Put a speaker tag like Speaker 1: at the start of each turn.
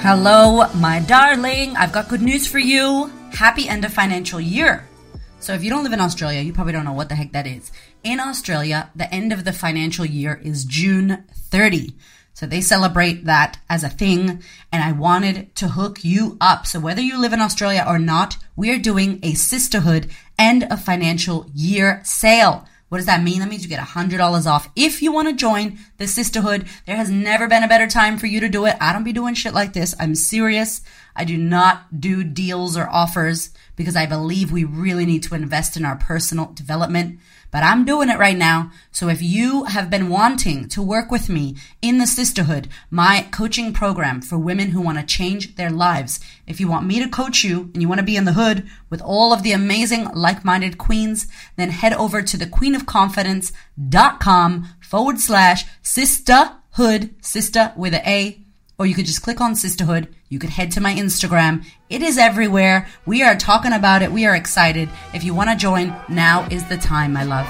Speaker 1: Hello, my darling. I've got good news for you. Happy end of financial year. So, if you don't live in Australia, you probably don't know what the heck that is. In Australia, the end of the financial year is June 30. So, they celebrate that as a thing, and I wanted to hook you up. So, whether you live in Australia or not, we are doing a sistahood end of financial year sale. What does that mean? That means you get $100 off if you want to join the sistahood. There has never been a better time for you to do it. I don't be doing shit like this. I'm serious. I do not do deals or offers because I believe we really need to invest in our personal development. But I'm doing it right now. So if you have been wanting to work with me in the sistahood, my coaching program for women who want to change their lives, if you want me to coach you and you want to be in the hood with all of the amazing like-minded queens, then head over to thequeenofconfidence.com forward slash sisterhood, sister with a A or you could just click on Sistahood. You could head to my Instagram. It is everywhere. We are talking about it. We are excited. If you want to join, now is the time, my love.